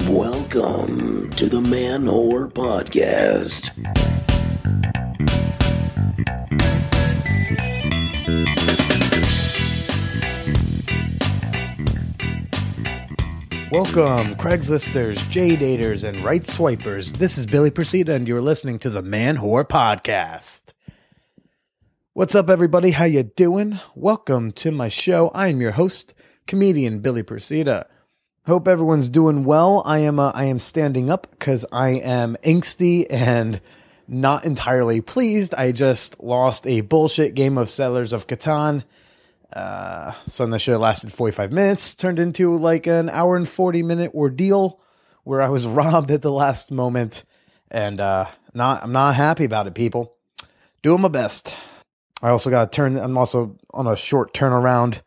Welcome to the Man Whore Podcast. Welcome, Craigslisters, J-daters, and right swipers. This is Billy Procida, and you're listening to the Man Whore Podcast. What's up, everybody? How you doing? Welcome to my show. I am your host, comedian Billy Procida. Hope everyone's doing well. I am uh, I am standing up because I am angsty and not entirely pleased. I just lost a bullshit game of Settlers of Catan. Uh, something that should have lasted 45 minutes turned into like an hour and 40 minute ordeal where I was robbed at the last moment. And uh, not I'm not happy about it, people. Doing my best. I also got to turn. I'm also on a short turnaround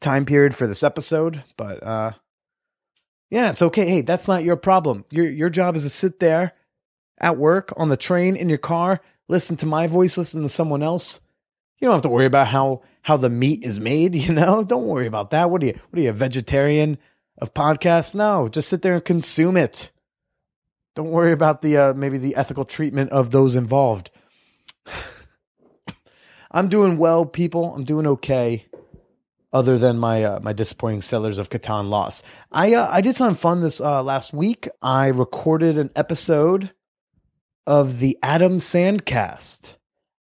time period for this episode, but uh, yeah, it's okay. Hey, that's not your problem. Your your job is to sit there at work, on the train, in your car, listen to my voice, listen to someone else. You don't have to worry about how how the meat is made, you know? Don't worry about that. What are you what are you, a vegetarian of podcasts? No, just sit there and consume it. Don't worry about the uh, maybe the ethical treatment of those involved. I'm doing well, people. I'm doing okay. Other than my uh, my disappointing Settlers of Catan loss, I uh, I did something fun this uh, last week. I recorded an episode of the Adam Sandcast.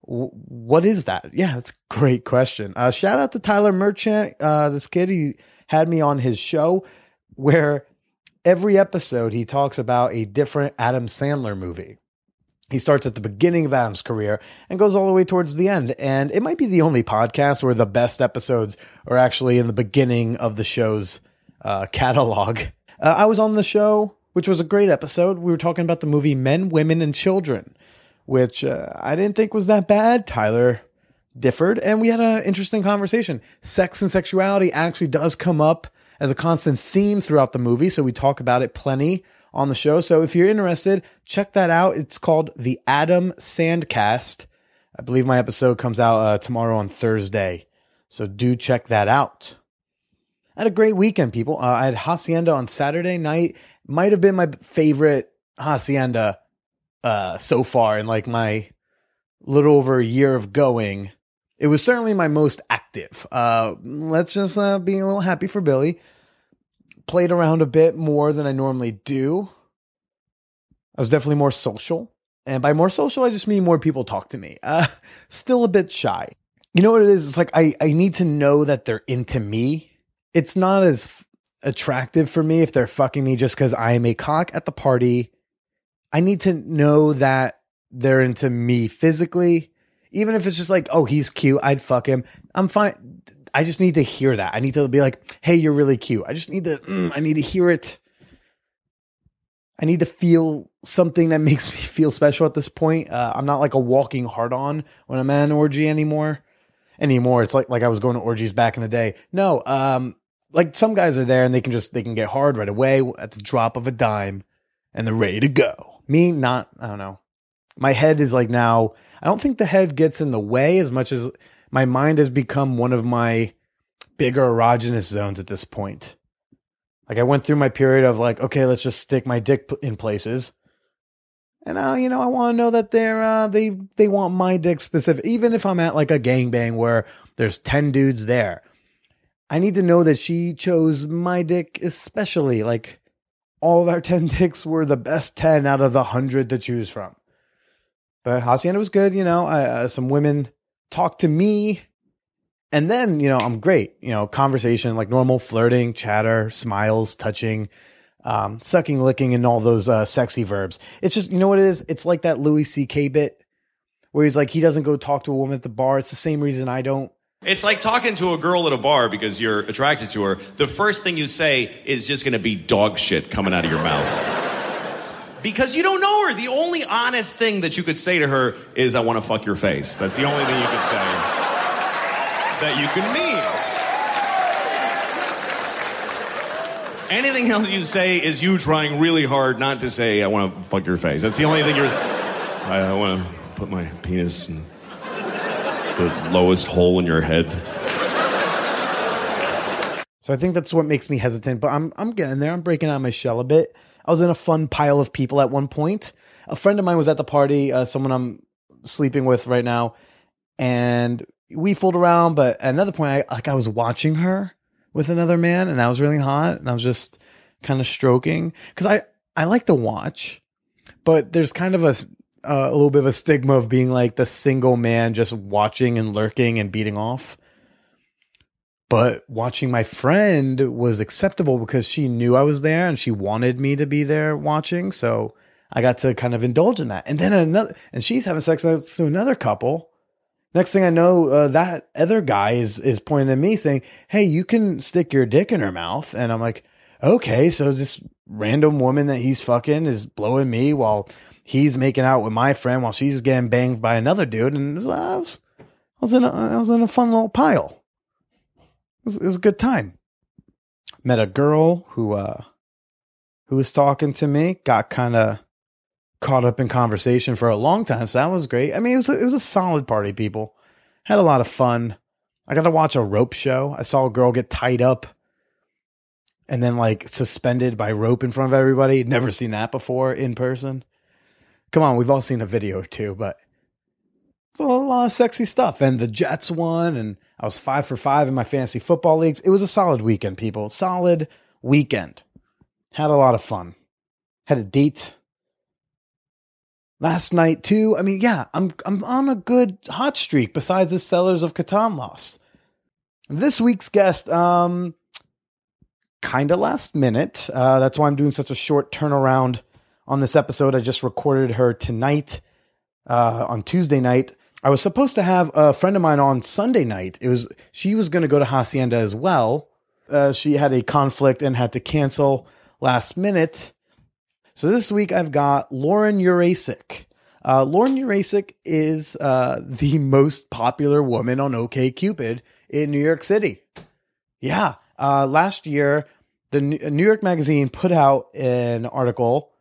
W- what is that? Yeah, that's a great question. Uh, shout out to Tyler Merchant. Uh, this kid, he had me on his show where every episode he talks about a different Adam Sandler movie. He starts at the beginning of Adam's career and goes all the way towards the end. And it might be the only podcast where the best episodes are actually in the beginning of the show's uh, catalog. Uh, I was on the show, which was a great episode. We were talking about the movie Men, Women, and Children, which uh, I didn't think was that bad. Tyler differed, and we had an interesting conversation. Sex and sexuality actually does come up as a constant theme throughout the movie, so we talk about it plenty on the show. So if you're interested, check that out. It's called the Adam Sandcast. I believe my episode comes out uh, tomorrow on Thursday. So do check that out. I had a great weekend, people. Uh, I had Hacienda on Saturday night. Might have been my favorite Hacienda uh, so far in like my little over a year of going. It was certainly my most active. Uh, let's just uh, be a little happy for Billy played around a bit more than I normally do. I was definitely more social. And by more social, I just mean more people talk to me. Uh, still a bit shy. You know what it is? It's like I, I need to know that they're into me. It's not as f- attractive for me if they're fucking me just because I am a cock at the party. I need to know that they're into me physically. Even if it's just like, oh, he's cute, I'd fuck him. I'm fine. I just need to hear that. I need to be like, hey, you're really cute. I just need to, mm, I need to hear it. I need to feel something that makes me feel special at this point. Uh, I'm not like a walking hard on when I'm at an orgy anymore. Anymore, it's like like I was going to orgies back in the day. No, um, like some guys are there and they can just they can get hard right away at the drop of a dime, and they're ready to go. Me, not. I don't know. My head is like now. I don't think the head gets in the way as much as my mind has become one of my bigger erogenous zones at this point. Like I went through my period of like, okay, let's just stick my dick in places. And now, you know, I want to know that they're uh, they they want my dick specific. Even if I'm at like a gangbang where there's ten dudes there, I need to know that she chose my dick especially. Like all of our ten dicks were the best ten out of the hundred to choose from. But Hacienda was good. You know, uh, some women talked to me and then, you know, I'm great. You know, conversation like normal, flirting, chatter, smiles, touching, um, sucking, licking, and all those uh, sexy verbs. It's just, you know what it is? It's like that Louis C.K. bit where he's like, he doesn't go talk to a woman at the bar. It's the same reason I don't. It's like talking to a girl at a bar because you're attracted to her. The first thing you say is just going to be dog shit coming out of your mouth. Because you don't know her. The only honest thing that you could say to her is, I want to fuck your face. That's the only thing you could say that you can mean. Anything else you say is you trying really hard not to say, I want to fuck your face. That's the only thing you're. I, I want to put my penis in the lowest hole in your head. So I think that's what makes me hesitant, but I'm I'm getting there. I'm breaking out my shell a bit. I was in a fun pile of people at one point. A friend of mine was at the party, uh, someone I'm sleeping with right now, and we fooled around. But at another point, I, like I was watching her with another man, and I was really hot, and I was just kind of stroking because I I like to watch, but there's kind of a uh, a little bit of a stigma of being like the single man just watching and lurking and beating off. But watching my friend was acceptable because she knew I was there and she wanted me to be there watching. So I got to kind of indulge in that. And then another, and she's having sex to another couple. Next thing I know, uh, that other guy is is pointing at me saying, "Hey, you can stick your dick in her mouth." And I'm like, "Okay." So this random woman that he's fucking is blowing me while he's making out with my friend while she's getting banged by another dude, and was, I was, I was in a, I was in a fun little pile. It was, it was a good time. Met a girl who uh who was talking to me, got kind of caught up in conversation for a long time, so that was great. I mean, it was a, it was a solid party. People had a lot of fun. I got to watch a rope show. I saw a girl get tied up and then like suspended by rope in front of everybody. Never seen that before in person. Come on, we've all seen a video or two, but it's a lot of sexy stuff. And the Jets won, and I was five for five in my fantasy football leagues. It was a solid weekend, people. Solid weekend. Had a lot of fun. Had a date last night too. I mean, yeah, I'm I'm on a good hot streak. Besides the Settlers of Catan loss. This week's guest, um, kind of last minute. Uh, that's why I'm doing such a short turnaround on this episode. I just recorded her tonight uh, on Tuesday night. I was supposed to have a friend of mine on Sunday night. It was she was going to go to Hacienda as well. Uh, she had a conflict and had to cancel last minute. So this week I've got Lauren Urasek. Uh, Lauren Urasek is uh, the most popular woman on OKCupid in New York City. Yeah, uh, last year the New York Magazine put out an article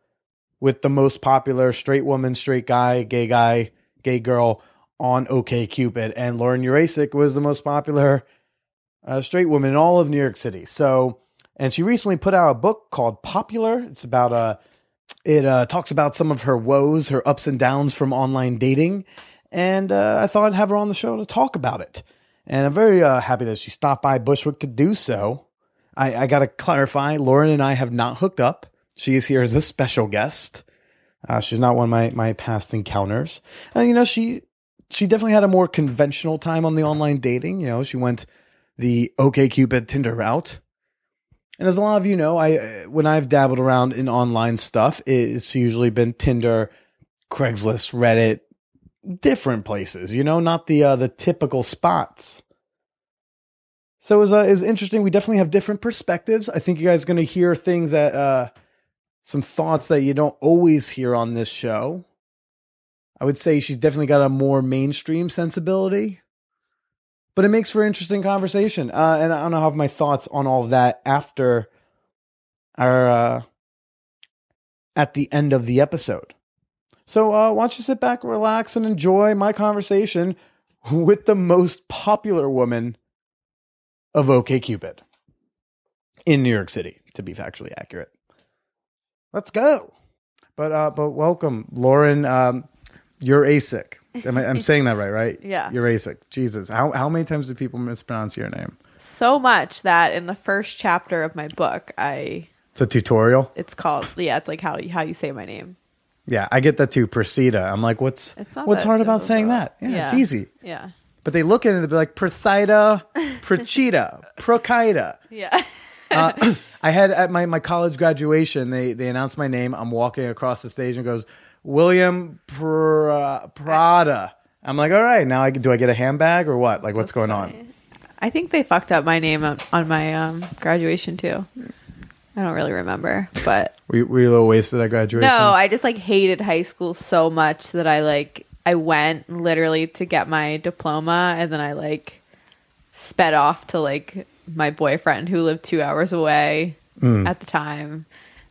with the most popular straight woman, straight guy, gay guy, gay girl on OKCupid, and Lauren Urasek was the most popular uh, straight woman in all of New York City. So, and she recently put out a book called Popular. It's about uh it uh, talks about some of her woes, her ups and downs from online dating, and uh, I thought I'd have her on the show to talk about it. And I'm very uh, happy that she stopped by Bushwick to do so. I, I got to clarify, Lauren and I have not hooked up. She is here as a special guest. She's not one of my, my past encounters. And, you know, she, she definitely had a more conventional time on the online dating. You know, she went the OKCupid Tinder route. And as a lot of you know, I when I've dabbled around in online stuff, it's usually been Tinder, Craigslist, Reddit, different places. You know, not the uh, the typical spots. So it was, uh, it was interesting. We definitely have different perspectives. I think you guys are going to hear things that, uh, some thoughts that you don't always hear on this show. I would say she's definitely got a more mainstream sensibility, but it makes for interesting conversation. Uh, and I don't have my thoughts on all of that after our, uh, at the end of the episode. So, uh, why don't you sit back, relax, and enjoy my conversation with the most popular woman of OKCupid in New York City, to be factually accurate. Let's go. But uh, but welcome, Lauren. Um, Urasek. Am I, I'm saying that right, right? Yeah. Urasek. Jesus, how how many times do people mispronounce your name? So much that in the first chapter of my book, I It's a tutorial. it's called yeah, it's like how how you say my name. Yeah, I get that too. Procida. I'm like, what's what's hard about saying that? Yeah, it's easy. Yeah. But they look at it and they're like, Procida, Procida, Procida. Yeah. Uh, I had at my, my college graduation, they they announced my name. I'm walking across the stage and goes William Pr- Prada. I'm like, all right, now I do I get a handbag or what? Like, what's going on? I think they fucked up my name on, my um, graduation too. I don't really remember, but Were you, were you a little wasted at graduation? no, I just like hated high school so much that I like I went literally to get my diploma and then I like sped off to like my boyfriend who lived 2 hours away Mm. at the time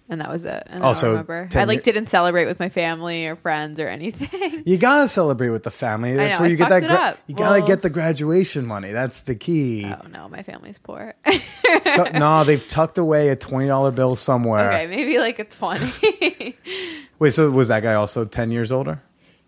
and that was it. And Oh, I don't remember. I like didn't celebrate with my family or friends or anything. You gotta celebrate with the family. That's know, where I you get that. gra- you gotta Well- get the graduation money. That's the key. oh no, my family's poor. So, no, they've tucked away a twenty dollar bill somewhere. okay, maybe like a twenty. Wait, so was that guy also ten years older?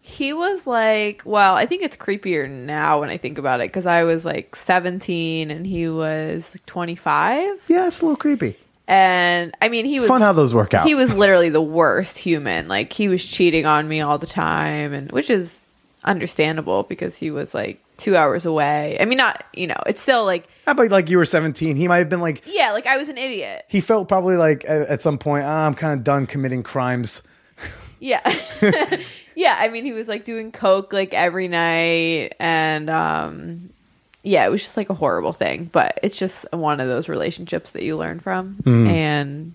he was like, well, I think it's creepier now when I think about it because I was like seventeen and he was like twenty five, Yeah, it's a little creepy. And I mean he It's was fun how those work out. he was literally the worst human. Like he was cheating on me all the time, and which is understandable because he was like two hours away. I mean, not you know, it's still like How about like you were seventeen? He might have been like yeah, like I was an idiot. he felt probably like at, at some point "Ah, I'm kind of done committing crimes. Yeah. yeah, I mean he was like doing coke like every night and um yeah, it was just like a horrible thing, but it's just one of those relationships that you learn from mm. and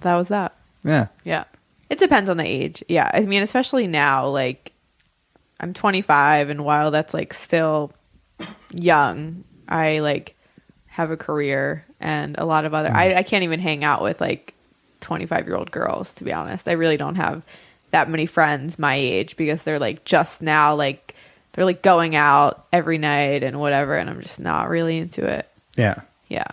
that was that. Yeah, Yeah. It depends on the age. Yeah. I mean, especially now, like I'm 25 and while that's like still young, I like have a career and a lot of other mm. I, I can't even hang out with like 25 year old girls to be honest. I really don't have that many friends my age because they're like just now like they're like going out every night and whatever and I'm just not really into it. yeah. Yeah.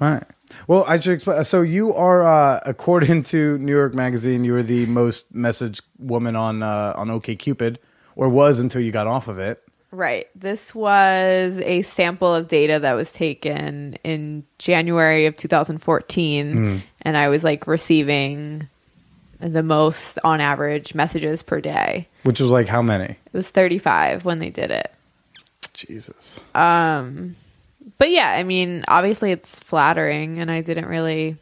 All right. Well, I should explain. So you are, uh, according to New York Magazine, you were the most messaged woman on uh, on OKCupid, or was until you got off of it. Right. This was a sample of data that was taken in January of 2014, and I was like receiving the most on average messages per day. Which was like how many? It was 35 when they did it. Jesus. Um but yeah, I mean, obviously it's flattering, and I didn't really.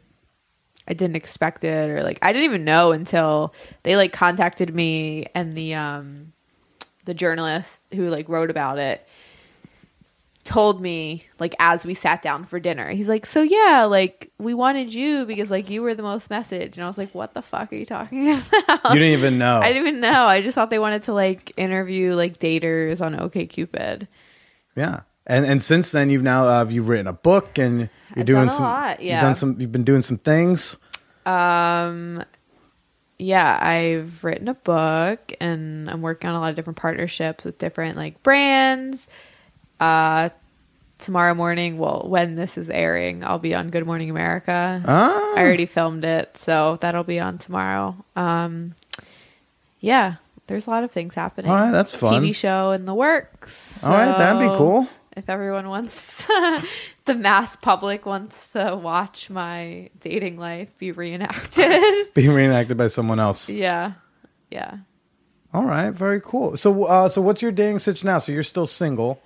I didn't expect it or like I didn't even know until they like contacted me and the um the journalist who like wrote about it told me like as we sat down for dinner he's like so yeah like we wanted you because like you were the most message and i was like what the fuck are you talking about You didn't even know. i didn't even know i just thought they wanted to like interview like daters on okcupid Yeah. And and since then you've now uh, you've written a book and you're I've doing some lot, you've yeah. done some you've been doing some things. Um, yeah, I've written a book and I'm working on a lot of different partnerships with different like brands. Uh, tomorrow morning, well, when this is airing, I'll be on Good Morning America. Ah. I already filmed it, so that'll be on tomorrow. Um, yeah, there's a lot of things happening. All right, that's fun. TV show in the works. All right, that'd be cool. If everyone wants, the mass public wants to watch my dating life be reenacted. Being reenacted by someone else. yeah, yeah. All right, very cool. So uh so what's your dating situation now? So you're still single.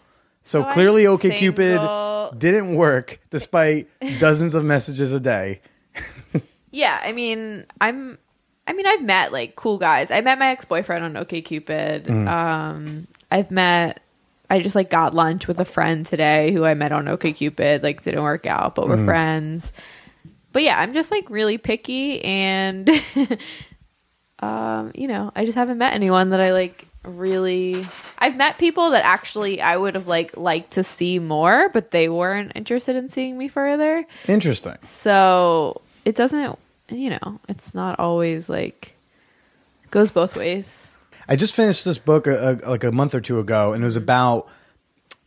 So clearly single. OkCupid didn't work despite dozens of messages a day. Yeah, I mean, I'm. I mean, I've met like cool guys. I met my ex boyfriend on ok OkCupid. Um, I've met. I just like got lunch with a friend today who I met on OkCupid. Like, didn't work out, but we're friends. But yeah, I'm just like really picky, and um, you know, I just haven't met anyone that I like really. I've met people that actually I would have like liked to see more, but they weren't interested in seeing me further. Interesting. So it doesn't, you know, it's not always like goes both ways. I just finished this book a, a, like a month or two ago, and it was about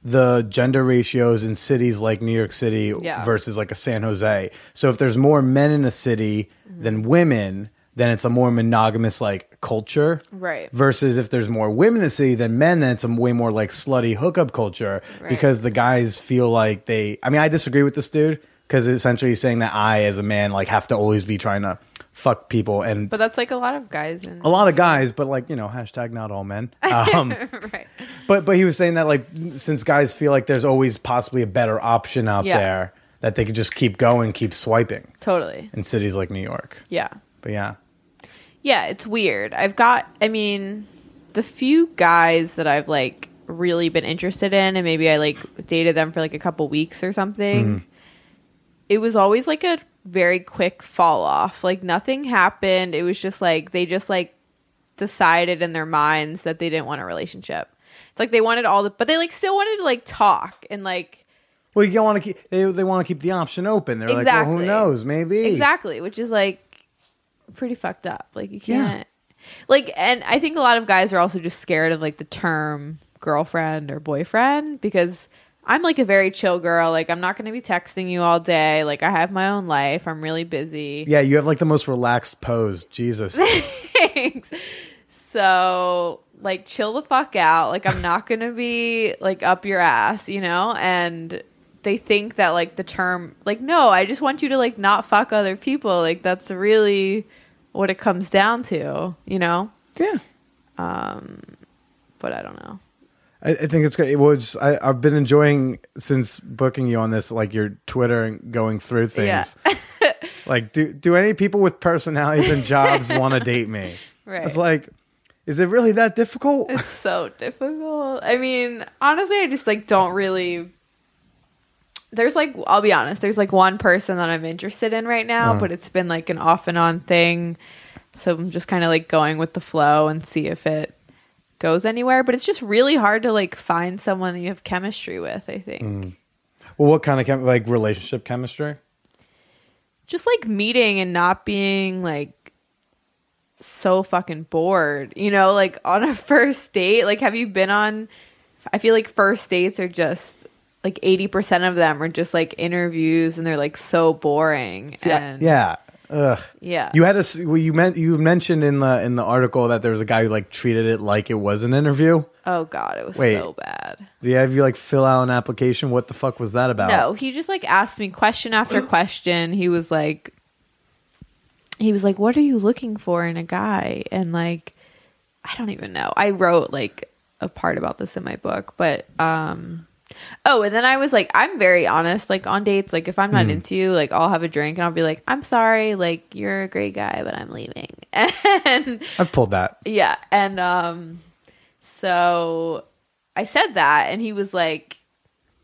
the gender ratios in cities like New York City Yeah. versus like a San Jose. So if there's more men in a city than women, then it's a more monogamous like culture. Right. Versus if there's more women in the city than men, then it's a way more like slutty hookup culture Right. because the guys feel like they. I mean, I disagree with this dude because essentially he's saying that I, as a man, like have to always be trying to fuck people and But that's like a lot of guys in a lot of guys, but like you know, hashtag not all men. Um, right. but but he was saying that like since guys feel like there's always possibly a better option out Yeah. there, that they could just keep going, keep swiping Totally. in cities like New York. Yeah. But yeah, Yeah, it's weird. I've got I mean, the few guys that I've like really been interested in and maybe I like dated them for like a couple weeks or something. Mm-hmm. It was always like a very quick fall off. Like nothing happened. It was just like they just like decided in their minds that they didn't want a relationship. It's like they wanted all the but they like still wanted to like talk and like well, you don't want to keep they, they want to keep the option open. They're like, well, who knows? Maybe Exactly, which is like pretty fucked up. Like you can't like and I think a lot of guys are also just scared of like the term girlfriend or boyfriend because I'm like a very chill girl. Like I'm not going to be texting you all day. Like I have my own life. I'm really busy. Yeah, you have like the most relaxed pose. Jesus. Thanks. So, like, chill the fuck out. Like, I'm not gonna be like up your ass, you know. And they think that like the term, like, no, I just want you to like not fuck other people. Like, that's really what it comes down to, you know. yeah. Um But I don't know. I, I think it's good. It was. I, I've been enjoying since booking you on this, like your Twitter and going through things. Yeah. like, do do any people with personalities and jobs want to date me? Right. It's like, is it really that difficult? It's so difficult. I mean, honestly, I just like don't really. There's like, I'll be honest. There's like one person that I'm interested in right now, uh-huh. but it's been like an off and on thing. So I'm just kind of like going with the flow and see if it goes anywhere. But it's just really hard to like find someone that you have chemistry with. I think mm. well, what kind of chem- like relationship chemistry? just like meeting and not being like so fucking bored. You know, like on a first date. Like, have you been on? I feel like first dates are just like eighty percent of them are just like interviews, and they're like so boring. and yeah. Ugh. yeah, You had a well, you meant you mentioned in the in the article that there was a guy who like treated it like it was an interview. oh god, it was Wait. so bad. Yeah, have you like fill out an application? What the fuck was that about? No, he just like asked me question after question. He was like, he was like, "What are you looking for in a guy?" And like, I don't even know. I wrote like a part about this in my book, but um, oh, and then I was like, I'm very honest. Like on dates, like if I'm not into you, like I'll have a drink and I'll be like, I'm sorry, like you're a great guy, but I'm leaving. And I've pulled that. yeah, and um, so I said that, and he was like,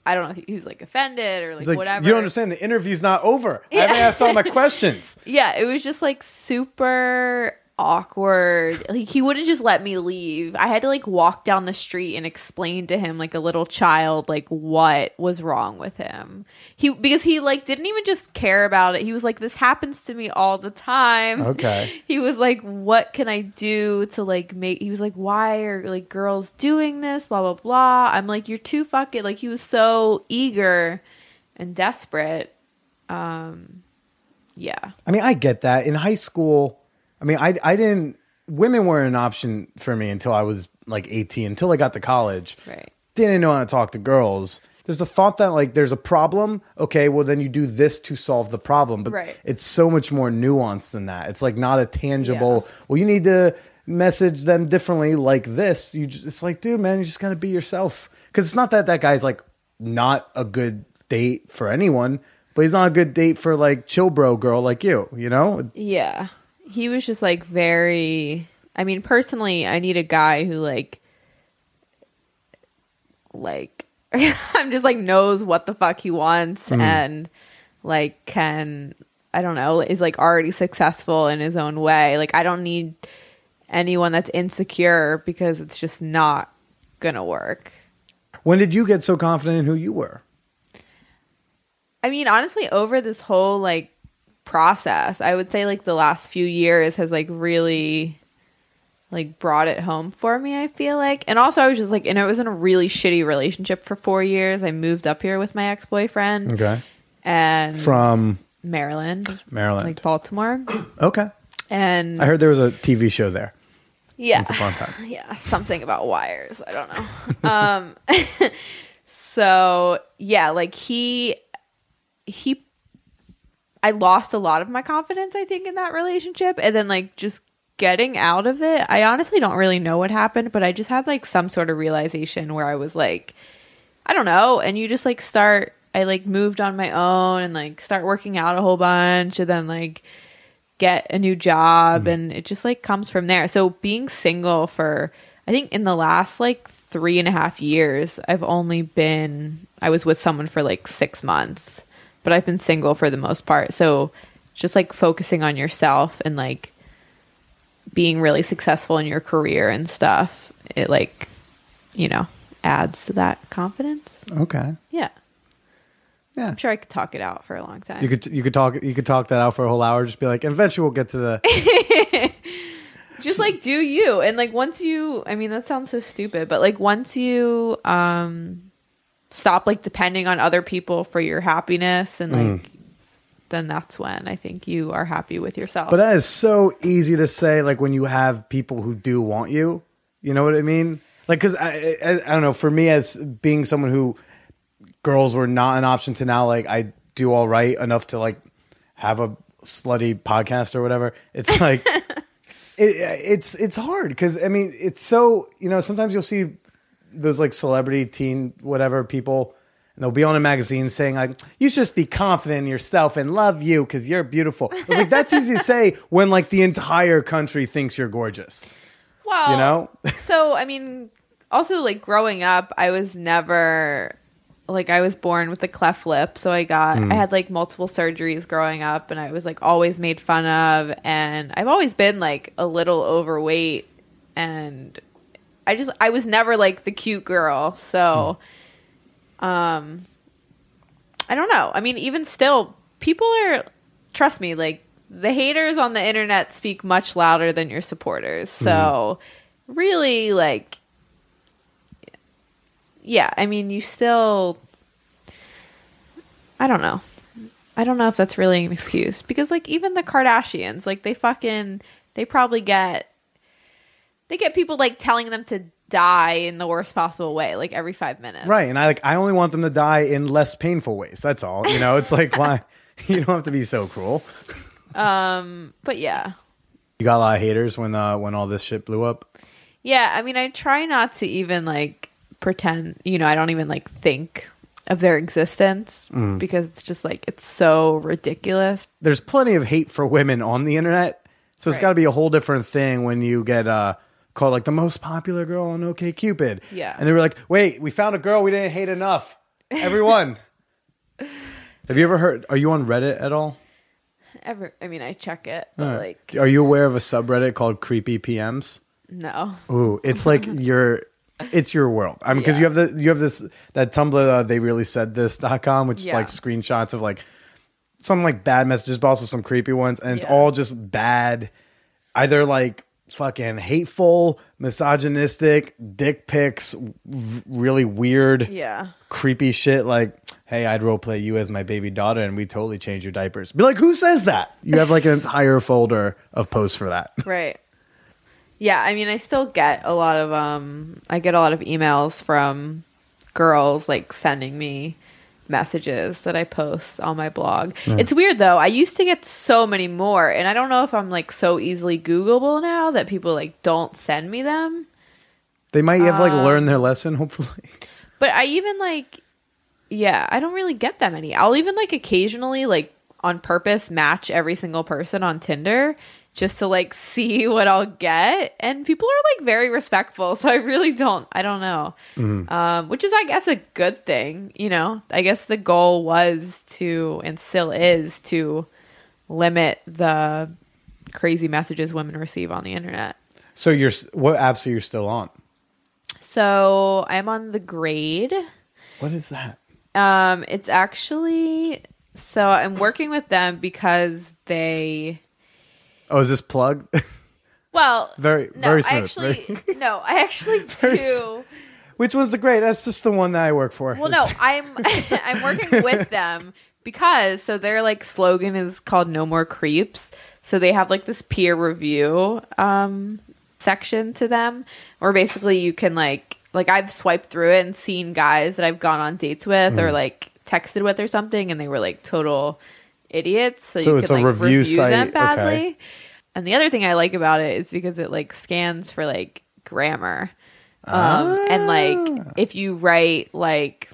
I don't know, if he was like offended or like, like, whatever. you don't understand. The interview's not over. I haven't asked all my questions. Yeah, it was just like super awkward. Like he wouldn't just let me leave. I had to like walk down the street and explain to him like a little child like what was wrong with him. He because he like didn't even just care about it. He was like this happens to me all the time. Okay. He was like what can I do to like make he was like why are like girls doing this blah blah blah. I'm like you're too fucking like he was so eager and desperate. Um yeah. I mean, I get that. In high school, I mean, I I didn't. Women weren't an option for me until I was like eighteen. Until I got to college, Right. didn't know how to talk to girls. There's a thought that like there's a problem. Okay, well then you do this to solve the problem. But Right. it's so much more nuanced than that. It's like not a tangible. Well, you need to message them differently like this. You just, it's like, dude, man, you just gotta be yourself. Because it's not that that guy's like not a good date for anyone, but he's not a good date for like chill bro girl like you. You know? Yeah. He was just like very I mean, personally, I need a guy who like like I'm just like knows what the fuck he wants mm-hmm. and like can I don't know, is like already successful in his own way. Like I don't need anyone that's insecure because it's just not gonna work. When did you get so confident in who you were? I mean, honestly, over this whole like process, I would say like the last few years has like really like brought it home for me, I feel like. And also I was just like and I was in a really shitty relationship for 4 years. I moved up here with my ex-boyfriend Okay. and From Maryland, Maryland. like Baltimore. okay. And I heard there was a TV show there. yeah. Once upon a time. yeah, something about wires. I don't know. um, so yeah, like he, he, I lost a lot of my confidence, I think, in that relationship, and then like just getting out of it. I honestly don't really know what happened, but I just had like some sort of realization where I was like, I don't know, and you just like start. I like moved on my own and like start working out a whole bunch, and then like get a new job mm-hmm. and it just like comes from there. So being single for I think in the last like three and a half years, I've only been I was with someone for like six months, but I've been single for the most part. So just like focusing on yourself and like being really successful in your career and stuff, it like, you know, adds to that confidence. Okay. Yeah. Yeah. I'm sure I could talk it out for a long time. You could you could talk you could talk that out for a whole hour. Just be like, eventually we'll get to the. just like do you and like once you i mean that sounds so stupid but like once you um stop like depending on other people for your happiness and Mm. like then that's when i think you are happy with yourself But that is so easy to say. Like when you have people who do want you, you know what I mean? Like because I, I I don't know. For me, as being someone who girls were not an option to now, like I do all right enough to like have a slutty podcast or whatever. It's like it, it's it's hard because I mean it's so you know sometimes you'll see those like celebrity teen whatever people and they'll be on a magazine saying like you should just be confident in yourself and love you because you're beautiful. Like that's easy to say when like the entire country thinks you're gorgeous. well you know? so i mean also like growing up i was never like i was born with a cleft lip so i got Hmm. i had like multiple surgeries growing up and i was like always made fun of and i've always been like a little overweight and i just i was never like the cute girl so um i don't know. I mean even still people are trust me like the haters on the internet speak much louder than your supporters so really like yeah i mean you still i don't know. I don't know if that's really an excuse because like even the kardashians like they fucking they probably get they get people like telling them to die in the worst possible way like every five minutes Right, and I like I only want them to die in less painful ways. That's all. You know, it's like why you don't have to be so cruel. Um, but yeah You got a lot of haters when uh when all this shit blew up. Yeah, I mean, I try not to even like pretend, you know, I don't even like think of their existence Mm. because it's just like it's so ridiculous. there's plenty of hate for women on the internet. So it's Right. got to be a whole different thing when you get uh, called like the most popular girl on OK Cupid. Yeah. And they were like, wait, we found a girl we didn't hate enough. Everyone. Have you ever heard? Are you on Reddit at all? Ever, I mean, I check it, but like, Are you aware of a subreddit called Creepy PMs? no. Ooh, it's like your, it's your world. I mean, because you have the you have this that Tumblr. Uh, they really said this.com, which is Yeah. like screenshots of like some like bad messages, but also some creepy ones, and it's Yeah. all just bad, either like fucking hateful, misogynistic, dick pics, v- really weird, Yeah. creepy shit. Like, hey, I'd role play you as my baby daughter, and we totally change your diapers. Be like, who says that? You have like an entire folder of posts for that. Right. Yeah, I mean, I still get a lot of um I get a lot of emails from girls like sending me messages that I post on my blog. It's weird though. I used to get so many more and I don't know if I'm like so easily googleable now that people like don't send me them. They might have like Um, learned their lesson, hopefully. But I even like yeah, I don't really get that many. I'll even like occasionally like on purpose match every single person on Tinder just to like see what I'll get. And people are like very respectful, so I really don't I don't know. Um which is I guess a good thing, you know. I guess the goal was to and still is to limit the crazy messages women receive on the internet. So you're what apps are you still on? So I'm on the grade. What is that? Um, it's actually so I'm working with them because they Oh, is this plug? well Very- no, very smooth, I actually no, I actually Very do. Which was the Grade? That's just the one that I work for. Well, no, I'm I'm working with them because so their like slogan is called "No More Creeps." So they have like this peer review um, section to them, where basically you can like like I've swiped through it and seen guys that I've gone on dates with Mm. or like texted with or something, and they were like total idiots. So, So you it's can a like review review, site, them okay. badly. And the other thing I like about it is because it like scans for like grammar. Um, and like Ah. if you write like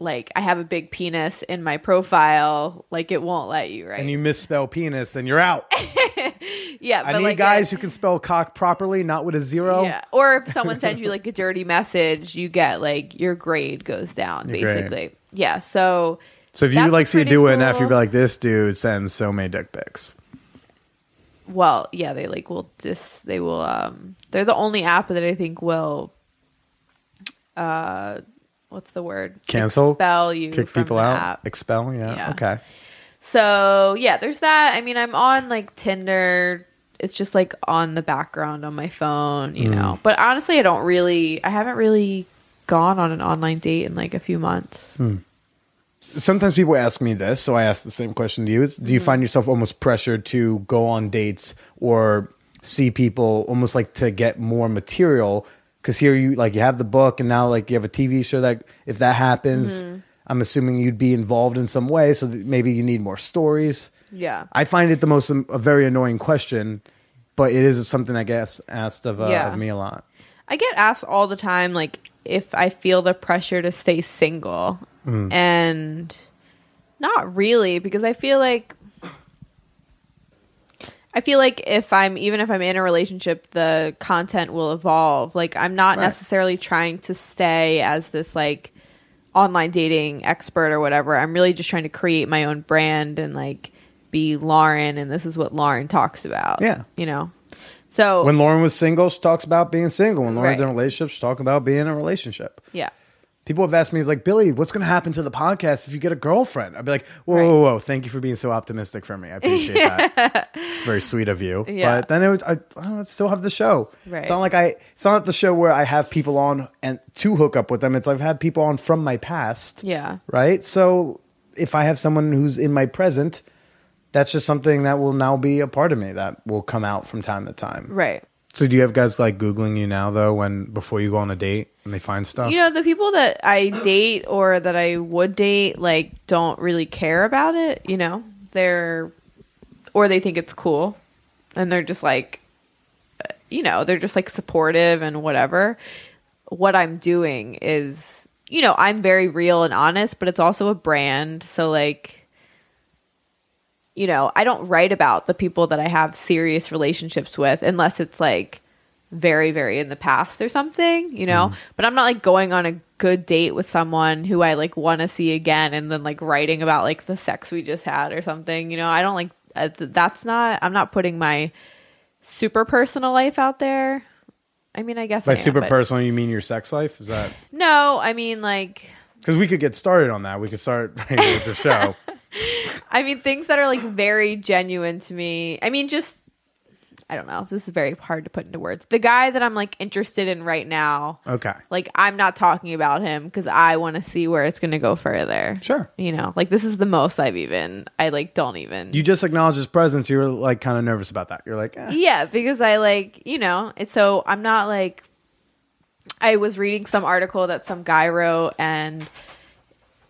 like I have a big penis in my profile, like it won't let you, right? and you misspell penis, then you're out. yeah, I need like guys a- who can spell cock properly, not with a zero. Yeah. Or if someone sends you like a dirty message, you get like your grade goes down Your grade. basically. Yeah. So So if you like see a dude an F, you'd be like, this dude sends so many dick pics. well, yeah, they like will dis they will um they're the only app that I think will uh what's the word? Cancel? expel you, Kick people out, app. expel. Yeah. Yeah. Okay. So yeah, there's that. I mean, I'm on like Tinder. It's just like on the background on my phone, Mm. you know. But honestly, I don't really. I haven't really gone on an online date in like a few months. Hmm. Sometimes people ask me this, so I ask the same question to you: Is do Mm-hmm. you find yourself almost pressured to go on dates or see people almost like to get more material? Because here you like you have the book, and now like you have a TV show that if that happens, Mm-hmm. I'm assuming you'd be involved in some way. So that maybe you need more stories. Yeah. I find it the most um, a very annoying question, but it is something that gets asked of, uh, Yeah. of me a lot. I get asked all the time, like if I feel the pressure to stay single, mm. and not really, because I feel like I feel like if I'm even if I'm in a relationship, the content will evolve. Like I'm not Right. necessarily trying to stay as this like online dating expert or whatever. I'm really just trying to create my own brand and like be Lauren, and this is what Lauren talks about. Yeah. you know. So When Lauren was single, she talks about being single. When Lauren's Right. in a relationship, she talks about being in a relationship. yeah. People have asked me, like, Billy, what's going to happen to the podcast if you get a girlfriend? I'd be like, whoa, Right. whoa, whoa. Thank you for being so optimistic for me. I appreciate that. It's very sweet of you. Yeah. But then it would, I, I would still have the show. Right. It's not like I, it's not the show where I have people on and to hook up with them. It's I've had people on from my past. Yeah. Right. So if I have someone who's in my present, that's just something that will now be a part of me that will come out from time to time. Right. So do you have guys like Googling you now though when before you go on a date and they find stuff? You know, the people that I date or that I would date, like, don't really care about it, you know? They're, or they think it's cool. And they're just like, uh, you know, they're just like supportive and whatever. What I'm doing is, you know, I'm very real and honest, but it's also a brand. So, like, you know, I don't write about the people that I have serious relationships with unless it's like very, very in the past or something, you know? But I'm not like going on a good date with someone who I like want to see again and then like writing about like the sex we just had or something, you know? I don't like uh, th- that's not, I'm not putting my super personal life out there. I mean, I guess By I am, super but- personal, you mean your sex life? Is that No, I mean like because we could get started on that? We could start right with the show. I mean, things that are like very genuine to me. I mean, just I don't know. This is very hard to put into words. The guy that I'm like interested in right now, Okay, like I'm not talking about him because I want to see where it's going to go further. sure. You know, like this is the most I've even. I like don't even. You just acknowledge his presence. You were like kind of nervous about that. You're like, eh. yeah, because I like you know. It's so I'm not like. I was reading some article that some guy wrote and.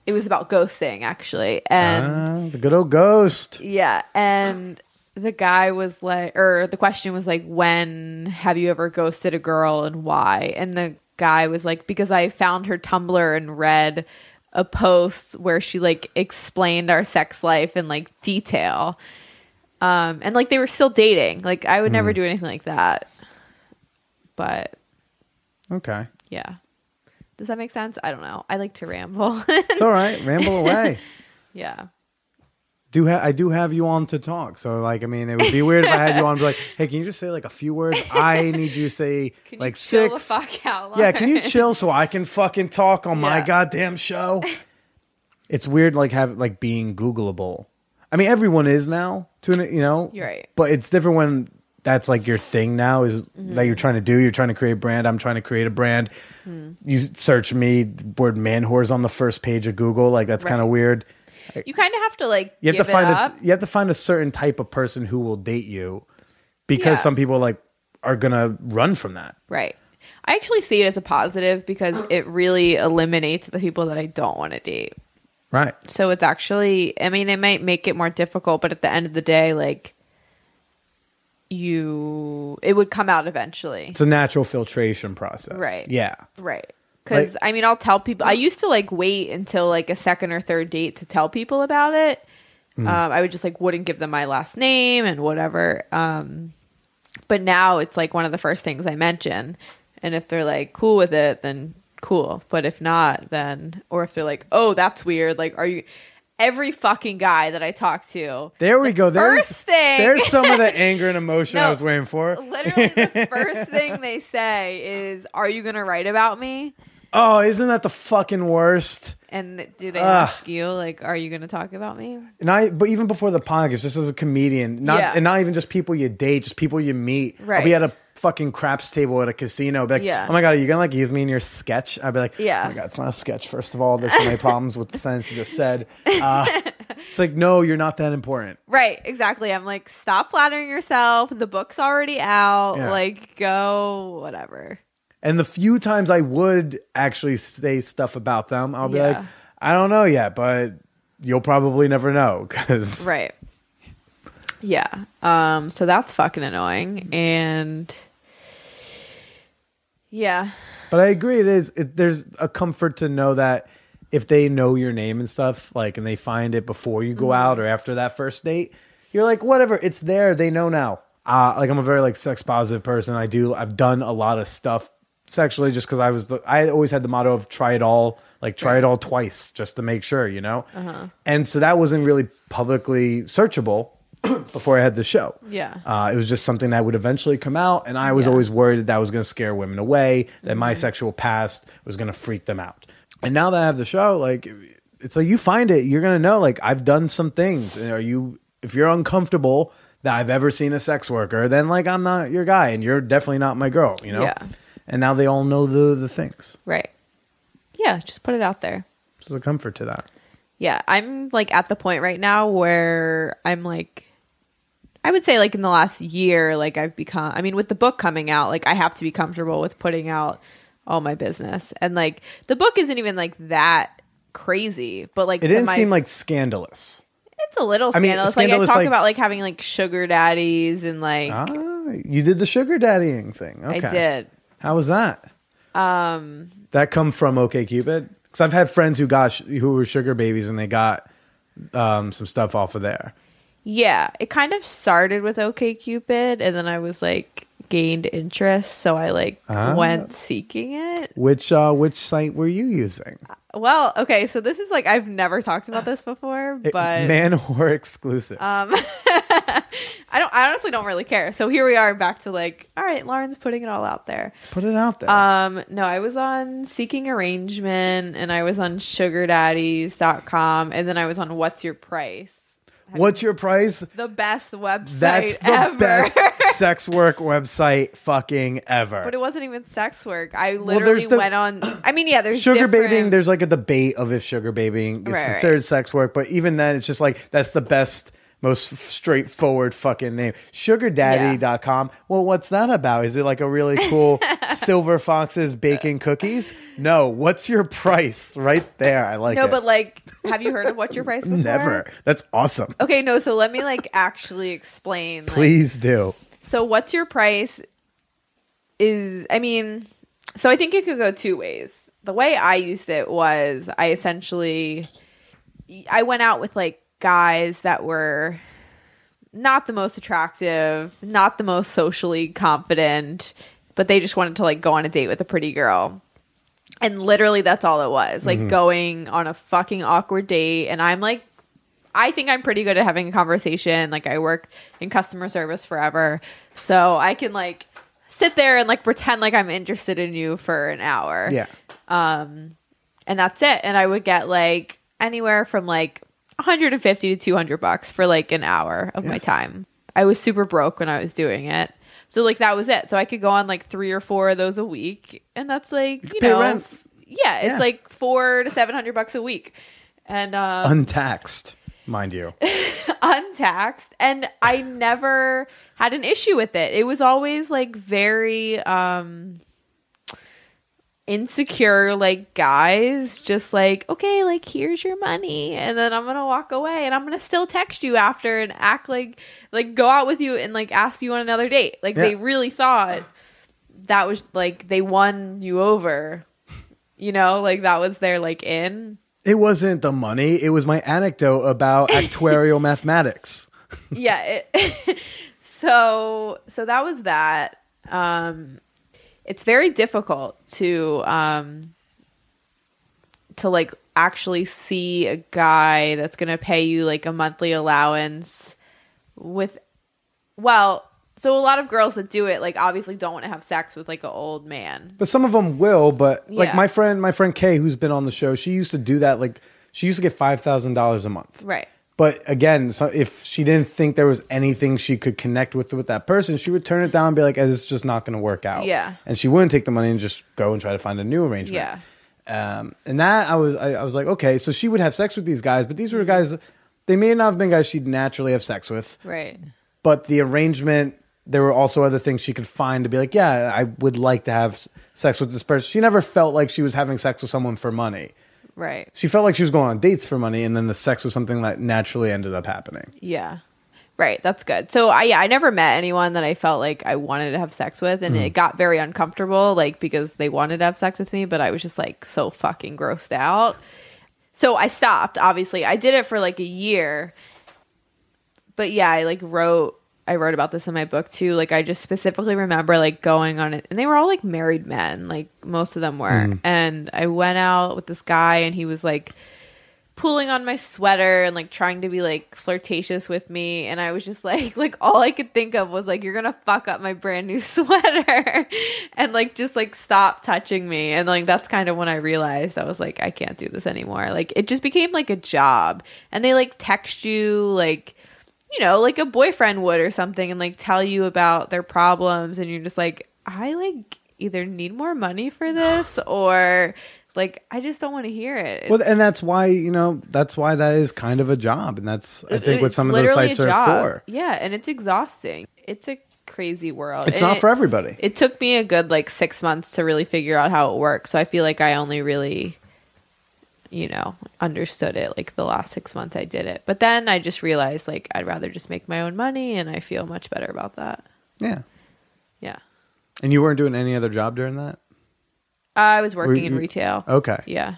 It was about ghosting, actually, and Ah, the good old ghost. Yeah, and the guy was like, or the question was like, when have you ever ghosted a girl and why? And the guy was like, because I found her Tumblr and read a post where she like explained our sex life in like detail. Um, and like they were still dating. Like I would never do anything like that. But Okay, yeah. Does that make sense? I don't know. I like to ramble. it's all right. Ramble away. yeah. Do ha- I do have you on to talk? So like, I mean, it would be weird if I had you on. Be like, hey, can you just say like a few words? I need you to say Can like six. the fuck out? Yeah, can you chill so I can fucking talk on my goddamn show? It's weird, like have like being Googleable. I mean, everyone is now to an, you know. You're right. But it's different when that's like your thing now is Mm-hmm. that you're trying to do. You're trying to create a brand. I'm trying to create a brand. Hmm. You search me, word man whores on the first page of Google. Like that's kind of weird. You kind of have to like You have give to find it a, you have to find a certain type of person who will date you because Yeah. some people like are gonna run from that. Right. I actually see it as a positive because it really eliminates the people that I don't want to date. Right. So it's actually, I mean, it might make it more difficult, but at the end of the day, like, you, it would come out eventually. It's a natural filtration process. Right. Yeah. Right. Because, I mean, I'll tell people, I used to like wait until like a second or third date to tell people about it. Um, I would just like wouldn't give them my last name and whatever. Um, but now it's like one of the first things I mention. And if they're like cool with it, then cool. But if not, then, or if they're like, oh, that's weird. Like, are you, every fucking guy that I talk to, There we go. There's first thing- there's some of the anger and emotion I was waiting for. literally the first thing they say is, "Are you going to write about me?" Oh, isn't that the fucking worst? And do they ask you like, "Are you going to talk about me?" And I, but even before the podcast, just as a comedian, not Yeah. and not even just people you date, just people you meet. I'll Right. be at a fucking craps table at a casino. Be like, Yeah. oh my god, are you gonna like use me in your sketch? I'd be like, Yeah. oh my god, it's not a sketch. First of all, there's so many problems with the sentence you just said. Uh, it's like, no, you're not that important. Right, exactly. I'm like, stop flattering yourself. The book's already out. Yeah. Like, go whatever. And the few times I would actually say stuff about them, I'll be Yeah. like, I don't know yet, but you'll probably never know because Right. Yeah. Um. So that's fucking annoying. And yeah, But I agree. It is. It, there's a comfort to know that if they know your name and stuff, like, and they find it before you go Mm-hmm. out or after that first date, you're like, whatever. It's there. They know now. Uh, like, I'm a very like sex positive person. I do. I've done a lot of stuff sexually just because I was. The, I always had the motto of try it all. Like, try it all twice just to make sure. You know. Uh-huh. And so that wasn't really publicly searchable before I had the show. Yeah. Uh, it was just something that would eventually come out, and I was Yeah. always worried that that was going to scare women away, that my Mm-hmm. sexual past was going to freak them out. And now that I have the show, like it's like you find it, you're going to know. Like I've done some things, and are you? If you're uncomfortable that I've ever seen a sex worker, then like I'm not your guy, and you're definitely not my girl. You know. Yeah. And now they all know the the things. right. Yeah. Just put it out there. There's a comfort to that. Yeah. I'm like at the point right now where I'm like, I would say like in the last year, like I've become, I mean, with the book coming out, like I have to be comfortable with putting out all my business. And like the book isn't even like that crazy, but like It didn't my- seem like scandalous. It's a little I mean, scandalous. like I talk like, about like having like sugar daddies and like Ah, you did the sugar daddying thing. Okay. I did. How was that? Um, that come from OKCupid? Because I've had friends who got sh- who were sugar babies and they got um, some stuff off of there. Yeah, it kind of started with OKCupid, and then I was like gained interest, so I like Ah. went seeking it. Which uh, which site were you using? Well, okay, so this is like I've never talked about this before, It- but man or exclusive? Um, I don't. I honestly don't really care. So here we are, back to like, all right, Lauren's putting it all out there. Put it out there. Um, no, I was on Seeking Arrangement, and I was on SugarDaddies.com, and then I was on What's Your Price. What's your price? The best website That's the ever. best sex work website fucking ever. But it wasn't even sex work. I literally the- went on. I mean, yeah, there's sugar different- babying there's like a debate of if sugar babying is Right, right. considered sex work but even then it's just like that's the best most f- straightforward fucking name sugardaddy.com well what's that about is it like a really cool silver foxes baking cookies no what's your price right there i like No, it but like, have you heard of What's Your Price? Before? never that's awesome Okay, no. So let me like actually explain. like- please do So what's your price is I mean, so I think it could go two ways. The way I used it was I essentially I went out with like guys that were not the most attractive, not the most socially confident, but they just wanted to like go on a date with a pretty girl. And literally that's all it was. Like going on a fucking awkward date and I'm like I think I'm pretty good at having a conversation. Like I worked in customer service forever. So I can like sit there and like pretend like I'm interested in you for an hour. yeah Um And that's it. And I would get like anywhere from like 150 to 200 bucks for like an hour of my time. I was super broke when I was doing it. So like that was it. So I could go on like 3 or 4 of those a week and that's like, you, pay know, rent. yeah, it's Yeah. like 4 to 700 bucks a week. And um untaxed mind you untaxed and i never had an issue with it it was always like very um insecure like guys just like okay like here's your money and then i'm gonna walk away and i'm gonna still text you after and act like like go out with you and like ask you on another date. Like they really thought that was like they won you over. You know like that was their like in. It wasn't the money. It was my anecdote about actuarial mathematics. Yeah it, so so that was that. Um it's very difficult to um to like actually see a guy that's going to pay you like a monthly allowance with well So a lot of girls that do it, like, obviously don't want to have sex with like an old man. But some of them will. But like Yeah. my friend, my friend Kay, who's been on the show, she used to do that. Like she used to get five thousand dollars a month. Right. But again, so if she didn't think there was anything she could connect with with that person, she would turn it down and be like, "Eh, "It's just not going to work out." Yeah. and she wouldn't take the money and just go and try to find a new arrangement. Yeah. Um, and that I was, I, I was like, okay, so she would have sex with these guys, but these were guys. They may not have been guys she'd naturally have sex with, Right. but the arrangement. There were also other things she could find to be like, yeah, I would like to have sex with this person. She never felt like she was having sex with someone for money. Right. She felt like she was going on dates for money, and then the sex was something that naturally ended up happening. Yeah. Right, that's good. So I yeah, I never met anyone that I felt like I wanted to have sex with and hmm. it got very uncomfortable like because they wanted to have sex with me, but I was just like so fucking grossed out. So I stopped, obviously. I did it for like a year. But yeah, I like wrote I wrote about this in my book too. Like I just specifically remember like going on it and they were all like married men, like most of them were. Mm. And I went out with this guy and he was like pulling on my sweater and like trying to be like flirtatious with me and I was just like like all I could think of was like you're going to fuck up my brand new sweater and like just like stop touching me and like that's kind of when I realized I was like I can't do this anymore. Like it just became like a job and they like text you like you know, like a boyfriend would or something and like tell you about their problems and you're just like I like either need more money for this or like I just don't want to hear it. Well, and that's why you know that's why that is kind of a job, and that's I think what some of those sites are for. Yeah, and it's exhausting. It's a crazy world. It's And not it- for everybody. It took me a good like six months to really figure out how it works. So I feel like I only really, you know, understood it like the last six months I did it. But then I just realized like I'd rather just make my own money, and I feel much better about that. yeah, Yeah, and you weren't doing any other job during that. I was working in retail. Okay, Yeah.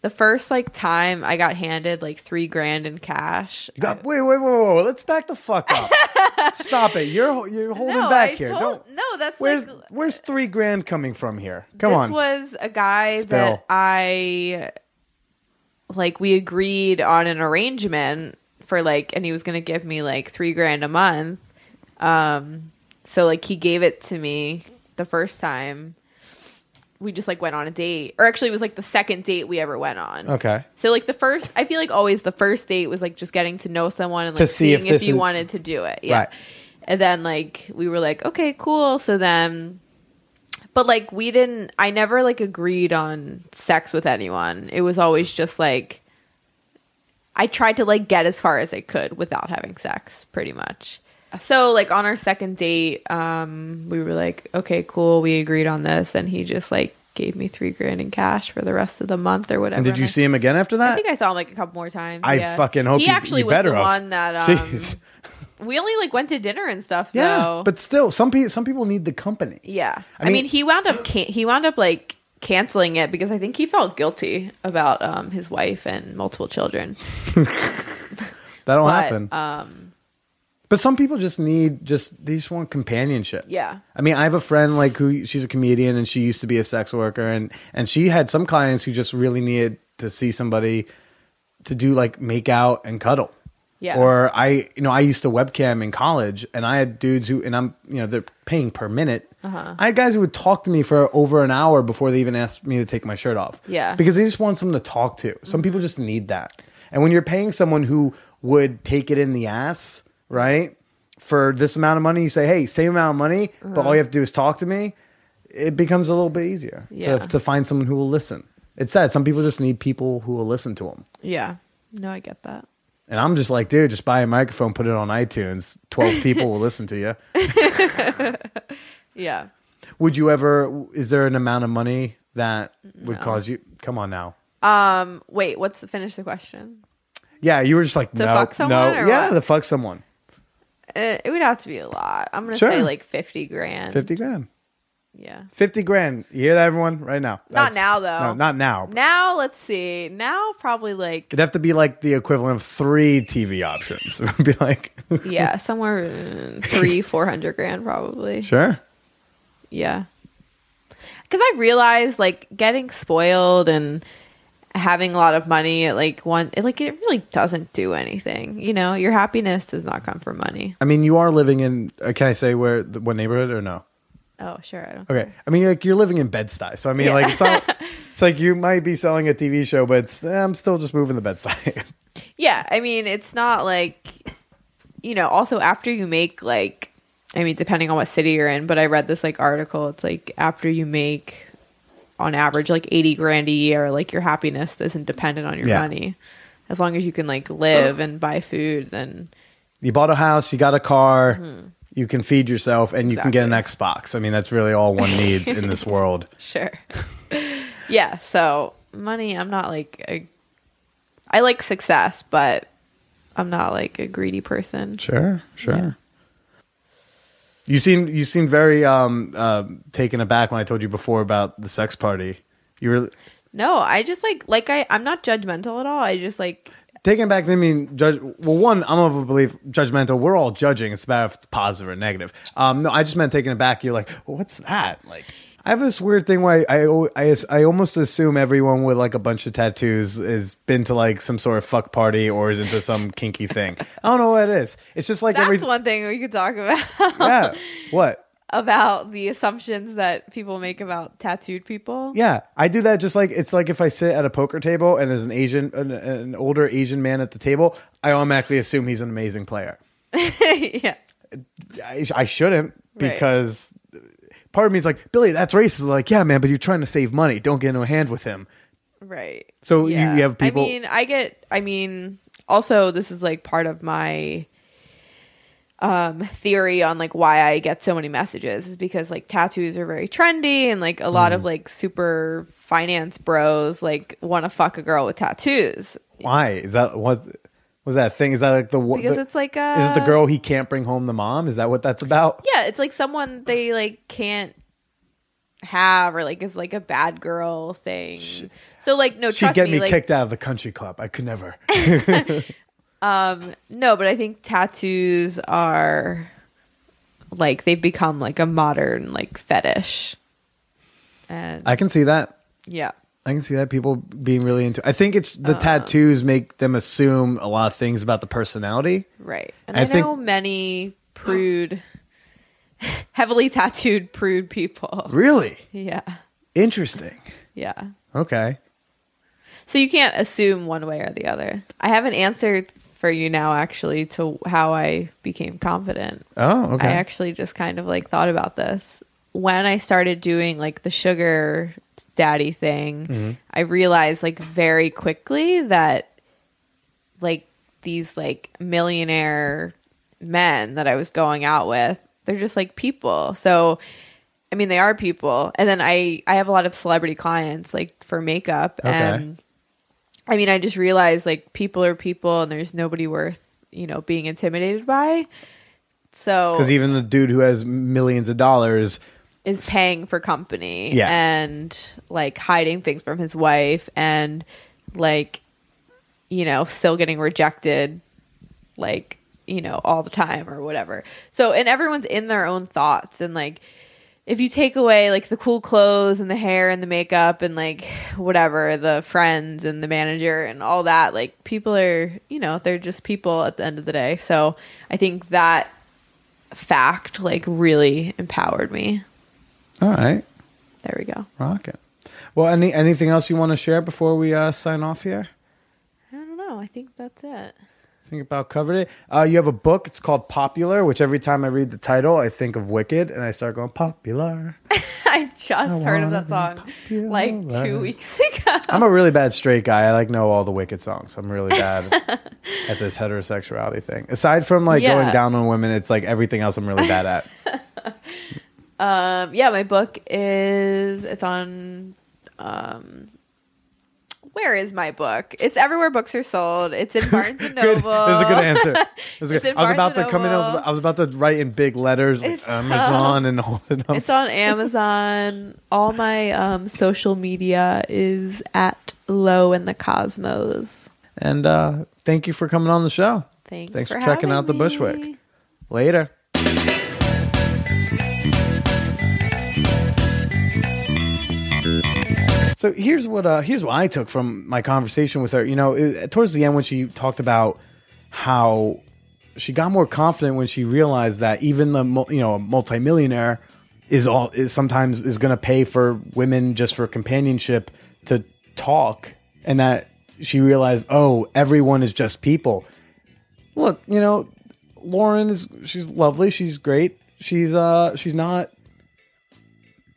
The first like time I got handed like three grand in cash. You got, wait, wait, wait, wait, wait, let's back the fuck up. Stop it. You're you're holding No, back I here. told- Don't. no, that's Where's like where's three grand coming from here? Come this on. This was a guy that I like we agreed on an arrangement for like and he was gonna give me like three grand a month. Um so like he gave it to me the first time. We just like went on a date. Or actually it was like the second date we ever went on. okay. So like the first I feel like always the first date was like just getting to know someone and To like see if seeing if, this you is- wanted to do it. Yeah. Right. And then like we were like, okay, cool. So then but like we didn't I never like agreed on sex with anyone. It was always just like I tried to like get as far as I could without having sex, pretty much. So like on our second date, um, we were like, okay, cool, we agreed on this, and he just like gave me three grand in cash for the rest of the month or whatever. And did you I- see him again after that? I think I saw him like a couple more times. I yeah. fucking hope he you- actually you was better the have. one that um. We only like went to dinner and stuff. yeah, though. but still, some people some people need the company. Yeah, I I, mean, mean- he wound up can- he wound up like canceling it because I think he felt guilty about um, his wife and multiple children. That'll But, happen. Um, But some people just need just they just want companionship. yeah, I mean, I have a friend like who she's a comedian and she used to be a sex worker and and she had some clients who just really needed to see somebody to do like make out and cuddle. Yeah. Or I, you know, I used to webcam in college and I had dudes who, and I'm, you know, they're paying per minute. Uh-huh. I had guys who would talk to me for over an hour before they even asked me to take my shirt off. Yeah. Because they just want someone to talk to. Some people just need that. And when you're paying someone who would take it in the ass, right? For this amount of money, you say, hey, same amount of money, but all you have to do is talk to me. It becomes a little bit easier Yeah. to, to find someone who will listen. It's sad. Some people just need people who will listen to them. yeah. No, I get that. And I'm just like, dude, just buy a microphone, put it on iTunes. 12 people will listen to you. Yeah. Would you ever, is there an amount of money that would cause you, come on now. Um. Wait. What's the finish the question? Yeah, you were just like, To no, fuck someone no. Yeah, what? to fuck someone. Uh, it would have to be a lot. I'm gonna Sure. say like fifty grand. 50 grand. Yeah. 50 grand. You hear that, everyone? Right now. Not now, though. No, not now. Now let's see. Now probably like It'd have to be like the equivalent of three TV options. It would be like, yeah, somewhere three four hundred grand probably. sure. Yeah. Because I realized like getting spoiled and having a lot of money, it, like one, it, like it really doesn't do anything. You know, your happiness does not come from money. I mean, you are living in. Uh, can I say where what neighborhood or no? Oh, sure. I don't. Okay, I mean, like you're living in Bed Stuy, so I mean, Yeah. like it's not. It's like you might be selling a TV show, but it's, eh, I'm still just moving the Bed Stuy. Yeah, I mean, it's not like, you know, also after you make like, I mean, depending on what city you're in, but I read this like article. It's like after you make on average like 80 grand a year, like your happiness isn't dependent on your Yeah. money. As long as you can like live and buy food, then you bought a house, you got a car, you can feed yourself, and you can get an Xbox. I mean, that's really all one needs in this world. sure. yeah, so money, I'm not like a, I like success, but I'm not like a greedy person. Sure, sure. Yeah. You seem you seem very um, uh, taken aback when I told you before about the sex party. You were No, I just like like I I'm not judgmental at all. I just like taken back. I mean, judge. Well, one, I'm of a belief judgmental. We're all judging. It's about if it's positive or negative. Um, no, I just meant taken back. You're like, well, what's that? Like, I have this weird thing where I, I I I almost assume everyone with like a bunch of tattoos has been to like some sort of fuck party or is into some kinky thing. I don't know what it is. It's just like that's every one thing we could talk about yeah. What? About the assumptions that people make about tattooed people. Yeah, I do that just like it's like if I sit at a poker table and there's an Asian, an, an older Asian man at the table, I automatically assume he's an amazing player. yeah. I, I shouldn't Right. because part of me is like, Billy, that's racist. Like, yeah, man, but you're trying to save money. Don't get into a hand with him. Right. So you- you have people- I mean, I get. I mean, also this is like part of my um theory on like why I get so many messages is because like tattoos are very trendy and like a lot Mm. of like super finance bros like want to fuck a girl with tattoos Why is that? What was that thing? Is that like the because the- it's like a is it the girl he can't bring home the mom? Is that what that's about? yeah it's like someone they like can't have or like is like a bad girl thing so like no She'd trust get me, me like, kicked out of the country club. I could never. Um, no, but I think tattoos are like they've become like a modern like fetish. And I can see that. yeah. I can see that people being really into. I think it's the um, tattoos make them assume a lot of things about the personality. Right. And I I, think- know many prude heavily tattooed prude people. Really Yeah. interesting. Yeah. Okay. So you can't assume one way or the other. I have an answer for you now actually to how I became confident. Oh, okay. I actually just kind of like thought about this when I started doing like the sugar daddy thing. Mm-hmm. I realized like very quickly that like these like millionaire men that I was going out with, they're just like people. So I mean they are people. And then I I have a lot of celebrity clients like for makeup Okay. and I mean I just realized like people are people and there's nobody worth, you know, being intimidated by. So Because even the dude who has millions of dollars, is paying for company Yeah. and like hiding things from his wife and like you know still getting rejected like you know all the time or whatever so and everyone's in their own thoughts and like if you take away like the cool clothes and the hair and the makeup and like whatever the friends and the manager and all that like people are you know they're just people at the end of the day so i think that fact like really empowered me all right, there we go. rocket. Well, any anything else you want to share before we uh, sign off here? I don't know. I think that's it. I think about covered it. Uh, you have a book. It's called Popular, which every time I read the title, I think of Wicked, and I start going popular. I just heard of that song like two weeks ago. I'm a really bad straight guy. I like know all the Wicked songs. I'm really bad at this heterosexuality thing. Aside from like Yeah. going down on women, it's like everything else I'm really bad at. Um, yeah, my book is it's on. Um, where is my book? It's everywhere books are sold. It's in Barnes and. Noble. That was a good answer. That was good. I was about to come in. I was, about, I was about to write in big letters like It's, Amazon and hold it up. It's on Amazon. All my um, social media is at Lo and the Cosmos. And uh, thank you for coming on the show. Thanks. Thanks for, for checking out the me. Bushwick. Later. So here's what uh, here's what I took from my conversation with her. You know, towards the end when she talked about how she got more confident when she realized that even the you know a multimillionaire is all is sometimes is going to pay for women just for companionship to talk, and that she realized, oh, everyone is just people. Look, you know, Lauren is she's lovely, she's great, she's uh she's not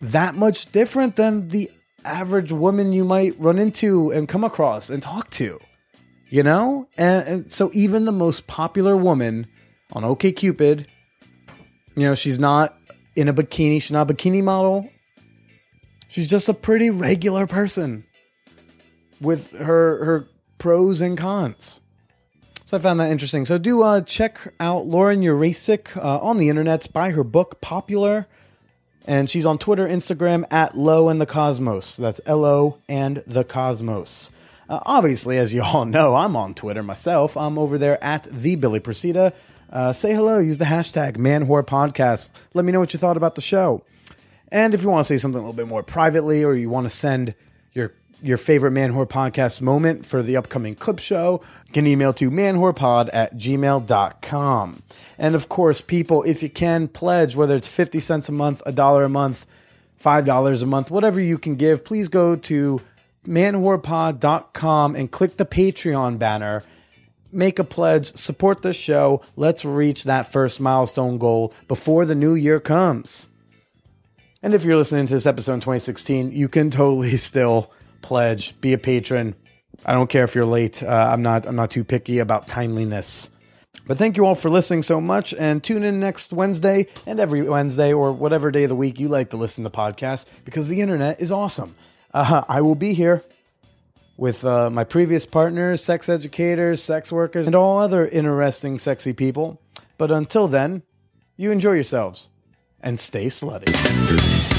that much different than the average woman you might run into and come across and talk to. You know? And, and so even the most popular woman on OKCupid, you know, she's not in a bikini, she's not a bikini model. She's just a pretty regular person with her her pros and cons. So I found that interesting. So do uh, check out Lauren Urasek uh, on the internet. Buy her book, Popular. And she's on Twitter, Instagram at Lo and the Cosmos. That's L O and the Cosmos. Uh, obviously, as you all know, I'm on Twitter myself. I'm over there at the Billy Procida. Uh, say hello. Use the hashtag ManWhore Let me know what you thought about the show. And if you want to say something a little bit more privately, or you want to send your favorite Man Whore podcast moment for the upcoming clip show, can email to manwhorepod at gmail.com. And of course, people, if you can, pledge, whether it's 50 cents a month, a dollar a month, $5 a month, whatever you can give, please go to manwhorepod.com and click the Patreon banner. Make a pledge, support the show. Let's reach that first milestone goal before the new year comes. And if you're listening to this episode in 2016, you can totally still pledge, be a patron. I don't care if you're late. Uh, I'm not. I'm not too picky about timeliness. But thank you all for listening so much, and tune in next Wednesday and every Wednesday or whatever day of the week you like to listen to podcasts because the internet is awesome. Uh, I will be here with uh, my previous partners, sex educators, sex workers, and all other interesting, sexy people. But until then, you enjoy yourselves and stay slutty.